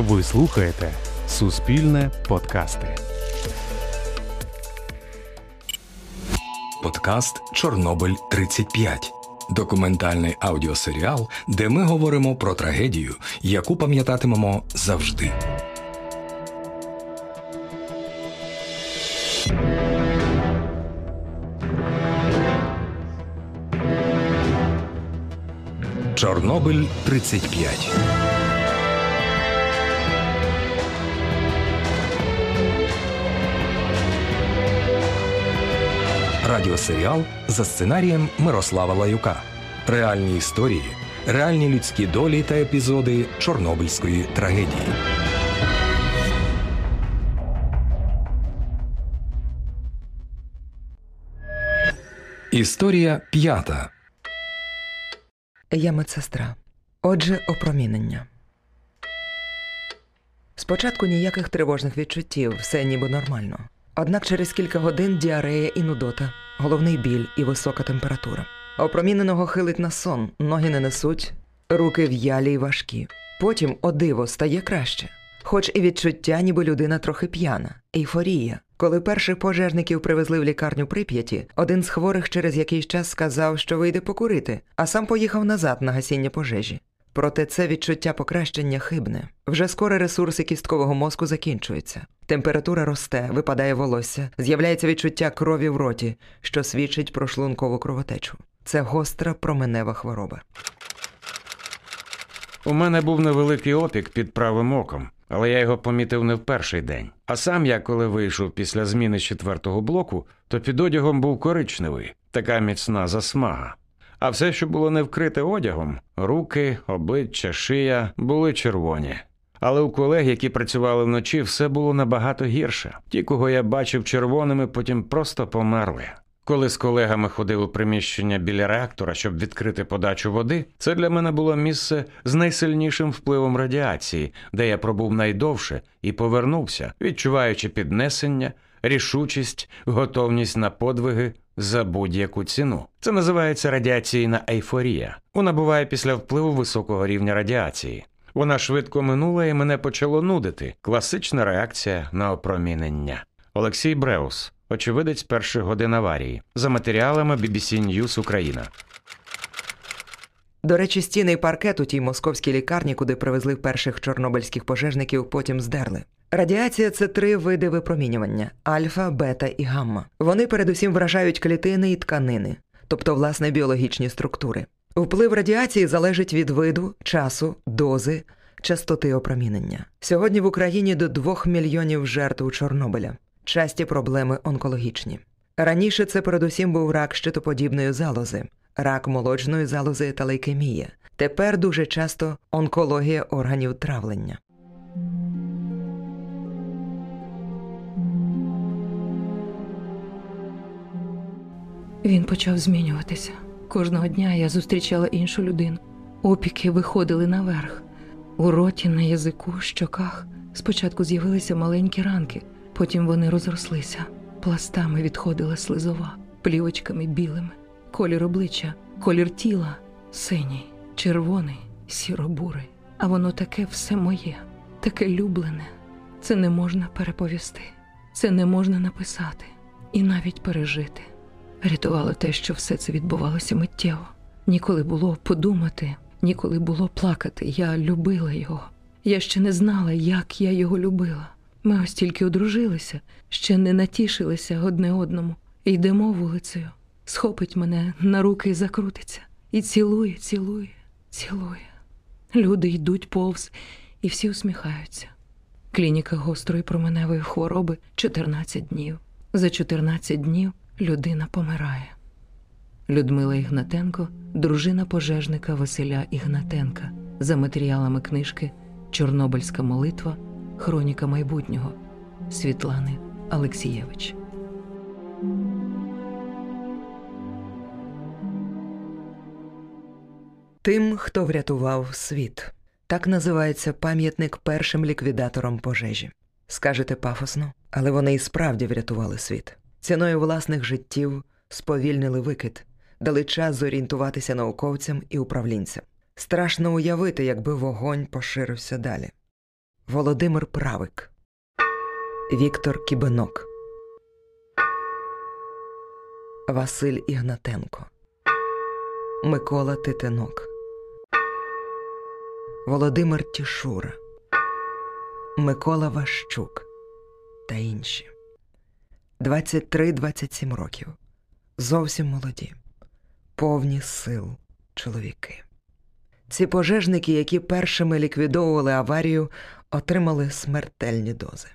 Ви слухаєте Суспільне подкасти. Подкаст Чорнобиль 35 документальний аудіосеріал, де ми говоримо про трагедію, яку пам'ятатимемо завжди. Чорнобиль 35 Радіосеріал за сценарієм Мирослава Лаюка. Реальні історії, реальні людські долі та епізоди Чорнобильської трагедії. Історія п'ята. Я медсестра. Отже, опромінення. Спочатку ніяких тривожних відчуттів, все ніби нормально. Однак через кілька годин діарея і нудота, головний біль і висока температура. Опроміненого хилить на сон, ноги не несуть, руки в'ялі й важкі. Потім, о диво, стає краще. Хоч і відчуття, ніби людина трохи п'яна, ейфорія. Коли перших пожежників привезли в лікарню Прип'яті, один з хворих через якийсь час сказав, що вийде покурити, а сам поїхав назад на гасіння пожежі. Проте це відчуття покращення хибне. Вже скоро ресурси кісткового мозку закінчуються. Температура росте, випадає волосся, з'являється відчуття крові в роті, що свідчить про шлункову кровотечу. Це гостра променева хвороба. У мене був невеликий опік під правим оком, але я його помітив не в перший день. А сам я, коли вийшов після зміни четвертого блоку, то під одягом був коричневий, така міцна засмага. А все, що було не вкрите одягом, руки, обличчя, шия, були червоні. Але у колег, які працювали вночі, все було набагато гірше. Ті, кого я бачив червоними, потім просто померли. Коли з колегами ходив у приміщення біля реактора, щоб відкрити подачу води, це для мене було місце з найсильнішим впливом радіації, де я пробув найдовше і повернувся, відчуваючи піднесення, рішучість, готовність на подвиги за будь-яку ціну. Це називається радіаційна ейфорія. Вона буває після впливу високого рівня радіації. Вона швидко минула і мене почало нудити. Класична реакція на опромінення. Олексій Бреус, очевидець перших годин аварії, за матеріалами BBC News Україна. До речі, стіни і паркет у тій московській лікарні, куди привезли перших чорнобильських пожежників, потім здерли. Радіація це три види випромінювання: альфа, бета і гамма. Вони передусім вражають клітини і тканини, тобто власне біологічні структури. Вплив радіації залежить від виду, часу, дози, частоти опромінення. Сьогодні в Україні до 2 мільйонів жертв Чорнобиля. Часті проблеми онкологічні. Раніше це передусім був рак щитоподібної залози, рак молочної залози та лейкемія. Тепер дуже часто онкологія органів травлення. Він почав змінюватися. Кожного дня я зустрічала іншу людину. Опіки виходили наверх. У роті, на язику, щоках спочатку з'явилися маленькі ранки, потім вони розрослися. Пластами відходила слизова, плівочками білими, колір обличчя, колір тіла, синій, червоний, сіро-бурий. А воно таке все моє, таке люблене. Це не можна переповісти, це не можна написати і навіть пережити. Рятувало те, що все це відбувалося миттєво. Ніколи було подумати, ніколи було плакати. Я любила його. Я ще не знала, як я його любила. Ми ось тільки одружилися, ще не натішилися одне одному. Йдемо вулицею, схопить мене на руки і закрутиться. І цілує, цілує, цілує. Люди йдуть повз, і всі усміхаються. Клініка гострої променевої хвороби 14 днів. За 14 днів людина помирає. Людмила Ігнатенко, дружина пожежника Василя Ігнатенка, за матеріалами книжки Чорнобильська молитва, Хроніка майбутнього Світлани Алексієвич. Тим, хто врятував світ. Так називається пам'ятник першим ліквідаторам пожежі. Скажете пафосно, але вони і справді врятували світ. Ціною власних життів сповільнили викид, дали час зорієнтуватися науковцям і управлінцям. Страшно уявити, якби вогонь поширився далі. Володимир Правик, Віктор Кібенок, Василь Ігнатенко, Микола Титинок, Володимир Тішура, Микола Ващук та інші. 23-27 років. Зовсім молоді, повні сил чоловіки. Ці пожежники, які першими ліквідовували аварію, отримали смертельні дози.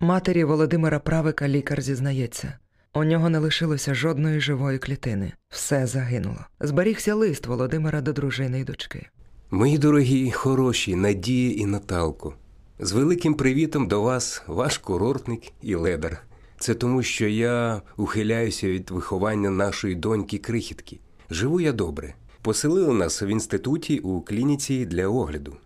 Матері Володимира Правика лікар зізнається. У нього не лишилося жодної живої клітини, все загинуло. Зберігся лист Володимира до дружини й дочки. Мої дорогі, хороші Надія і Наталко, з великим привітом до вас, ваш курортник і ледар. Це тому, що я ухиляюся від виховання нашої доньки крихітки. Живу я добре. Поселили нас в інституті у клініці для огляду.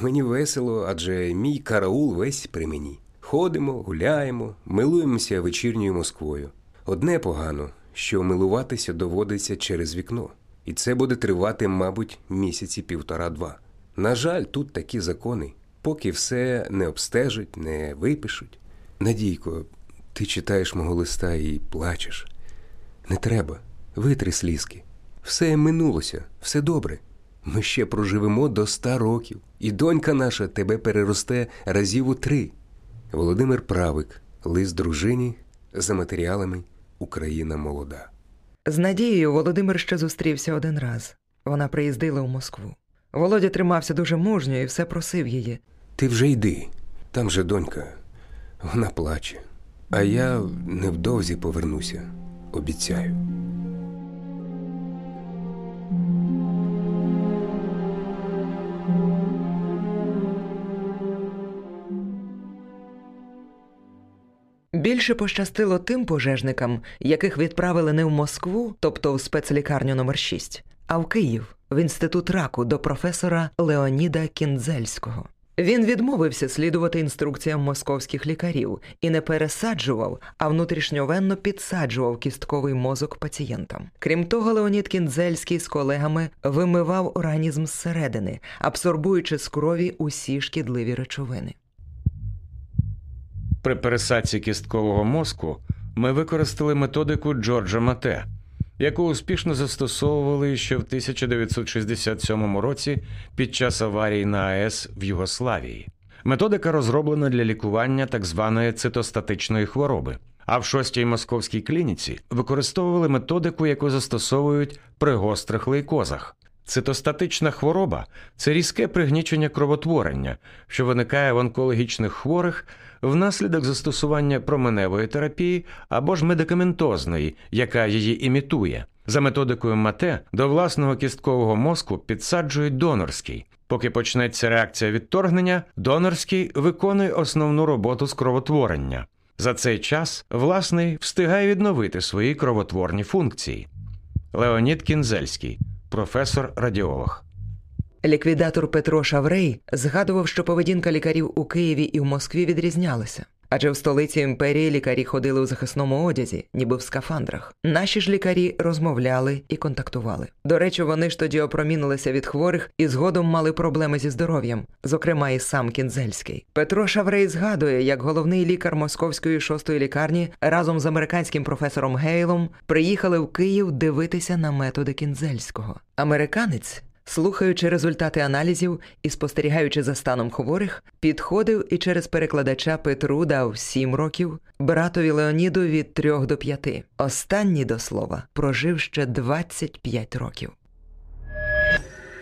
Мені весело, адже мій караул весь при мені. Ходимо, гуляємо, милуємося вечірньою Москвою. Одне погано, що милуватися доводиться через вікно, і це буде тривати, мабуть, місяці півтора-два. На жаль, тут такі закони, поки все не обстежать, не випишуть. Надійко, ти читаєш мого листа і плачеш. Не треба, витри слізки. Все минулося, все добре. Ми ще проживемо до ста років, і донька наша тебе переросте разів у три. Володимир Правик, лист дружині за матеріалами Україна молода. З Надією Володимир ще зустрівся один раз. Вона приїздила у Москву. Володя тримався дуже мужньо і все просив її. Ти вже йди, там же донька, вона плаче, а я невдовзі повернуся, обіцяю. Більше пощастило тим пожежникам, яких відправили не в Москву, тобто в спецлікарню номер 6 а в Київ, в інститут раку до професора Леоніда Кінзельського. Він відмовився слідувати інструкціям московських лікарів і не пересаджував, а внутрішньовенно підсаджував кістковий мозок пацієнтам. Крім того, Леонід Кінзельський з колегами вимивав організм зсередини, абсорбуючи з крові усі шкідливі речовини. При пересадці кісткового мозку ми використали методику Джорджа Мате, яку успішно застосовували ще в 1967 році під час аварії на АЕС в Югославії. Методика розроблена для лікування так званої цитостатичної хвороби. А в шостій московській клініці використовували методику, яку застосовують при гострих лейкозах. Цитостатична хвороба це різке пригнічення кровотворення, що виникає в онкологічних хворих внаслідок застосування променевої терапії або ж медикаментозної, яка її імітує. За методикою Мате до власного кісткового мозку підсаджують донорський. Поки почнеться реакція відторгнення, донорський виконує основну роботу з кровотворення. За цей час власний встигає відновити свої кровотворні функції. Леонід Кінзельський, професор радіолог. Ліквідатор Петро Шаврей згадував, що поведінка лікарів у Києві і в Москві відрізнялася. Адже в столиці імперії лікарі ходили у захисному одязі, ніби в скафандрах. Наші ж лікарі розмовляли і контактували. До речі, вони ж тоді опромінилися від хворих і згодом мали проблеми зі здоров'ям, зокрема і сам Кінзельський. Петро Шаврей згадує, як головний лікар московської шостої лікарні разом з американським професором Гейлом приїхали в Київ дивитися на методи Кінзельського. Американець слухаючи результати аналізів і спостерігаючи за станом хворих, підходив і через перекладача Петру дав 7 років, братові Леоніду від 3 до 5. Останній, до слова, прожив ще 25 років.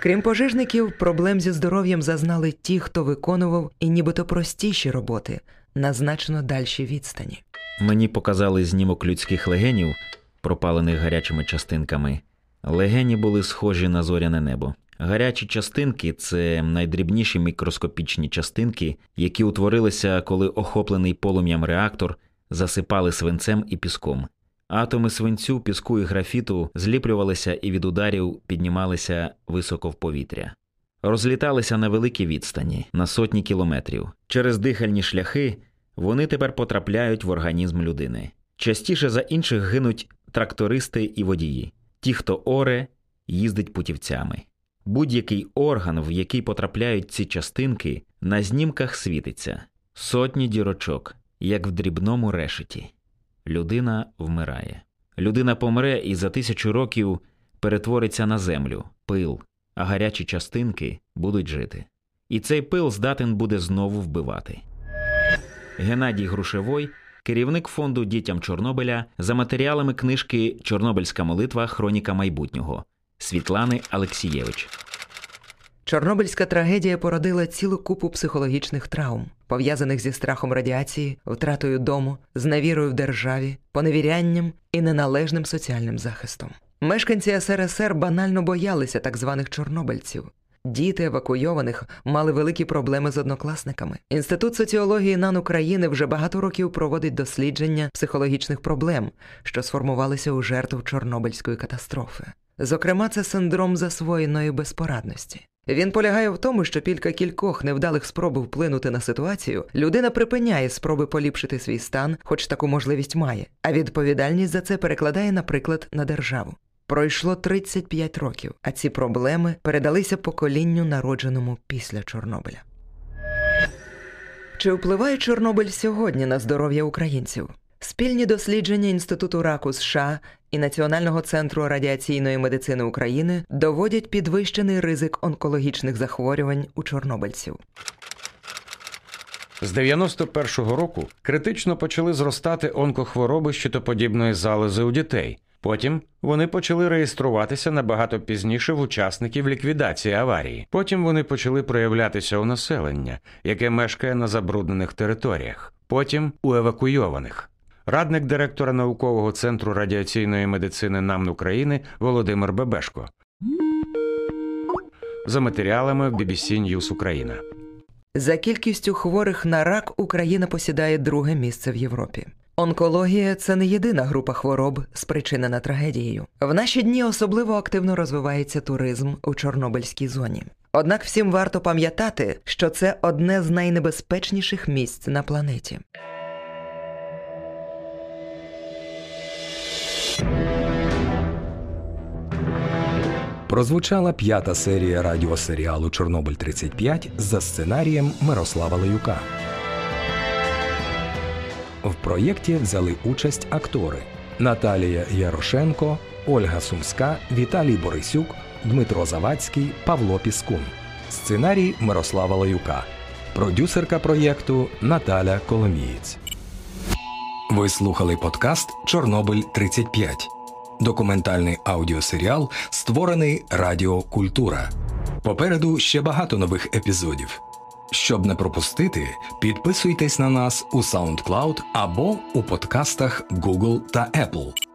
Крім пожежників, проблем зі здоров'ям зазнали ті, хто виконував і нібито простіші роботи на значно дальшій відстані. Мені показали знімок людських легенів, пропалених гарячими частинками. Легені були схожі на зоряне небо. Гарячі частинки це найдрібніші мікроскопічні частинки, які утворилися, коли охоплений полум'ям реактор засипали свинцем і піском. Атоми свинцю, піску і графіту зліплювалися і від ударів піднімалися високо в повітря, розліталися на великій відстані на сотні кілометрів. Через дихальні шляхи вони тепер потрапляють в організм людини. Частіше за інших гинуть трактористи і водії ті, хто оре, їздить путівцями. Будь-який орган, в який потрапляють ці частинки, на знімках світиться сотні дірочок, як в дрібному решеті. Людина вмирає. Людина помре і за тисячу років перетвориться на землю, пил, а гарячі частинки будуть жити. І цей пил здатен буде знову вбивати. Геннадій Грушевой, керівник фонду дітям Чорнобиля, за матеріалами книжки Чорнобильська молитва Хроніка майбутнього Світлани Алексієвич. Чорнобильська трагедія породила цілу купу психологічних травм, пов'язаних зі страхом радіації, втратою дому, з невірою в державі, поневірянням і неналежним соціальним захистом. Мешканці СРСР банально боялися так званих чорнобильців. Діти евакуйованих мали великі проблеми з однокласниками. Інститут соціології НАН України вже багато років проводить дослідження психологічних проблем, що сформувалися у жертв Чорнобильської катастрофи. Зокрема, це синдром засвоєної безпорадності. Він полягає в тому, що пілька кількох невдалих спроб вплинути на ситуацію, людина припиняє спроби поліпшити свій стан, хоч таку можливість має, а відповідальність за це перекладає, наприклад, на державу. Пройшло 35 років, а ці проблеми передалися поколінню, народженому після Чорнобиля. Чи впливає Чорнобиль сьогодні на здоров'я українців? Спільні дослідження Інституту раку США і Національного центру радіаційної медицини України доводять підвищений ризик онкологічних захворювань у чорнобильців. З 91-го року критично почали зростати онкохвороби щитоподібної залози у дітей. Потім вони почали реєструватися набагато пізніше в учасників ліквідації аварії. Потім вони почали проявлятися у населення, яке мешкає на забруднених територіях. Потім у евакуйованих. Радник директора наукового центру радіаційної медицини НАМН України Володимир Бебешко. За матеріалами BBC News Україна. За кількістю хворих на рак Україна посідає друге місце в Європі. Онкологія це не єдина група хвороб, спричинена трагедією. В наші дні особливо активно розвивається туризм у Чорнобильській зоні. Однак всім варто пам'ятати, що це одне з найнебезпечніших місць на планеті. Прозвучала п'ята серія радіосеріалу Чорнобиль 35 за сценарієм Мирослава Леюка. Проєкті взяли участь актори Наталія Ярошенко, Ольга Сумська, Віталій Борисюк, Дмитро Завадський, Павло Піскун. Сценарій Мирослава Леюка. Продюсерка проєкту Наталя Коломієць. Ви слухали подкаст Чорнобиль 35 документальний аудіосеріал, створений Радіо Культура. Попереду ще багато нових епізодів. Щоб не пропустити, підписуйтесь на нас у SoundCloud або у подкастах Google та Apple.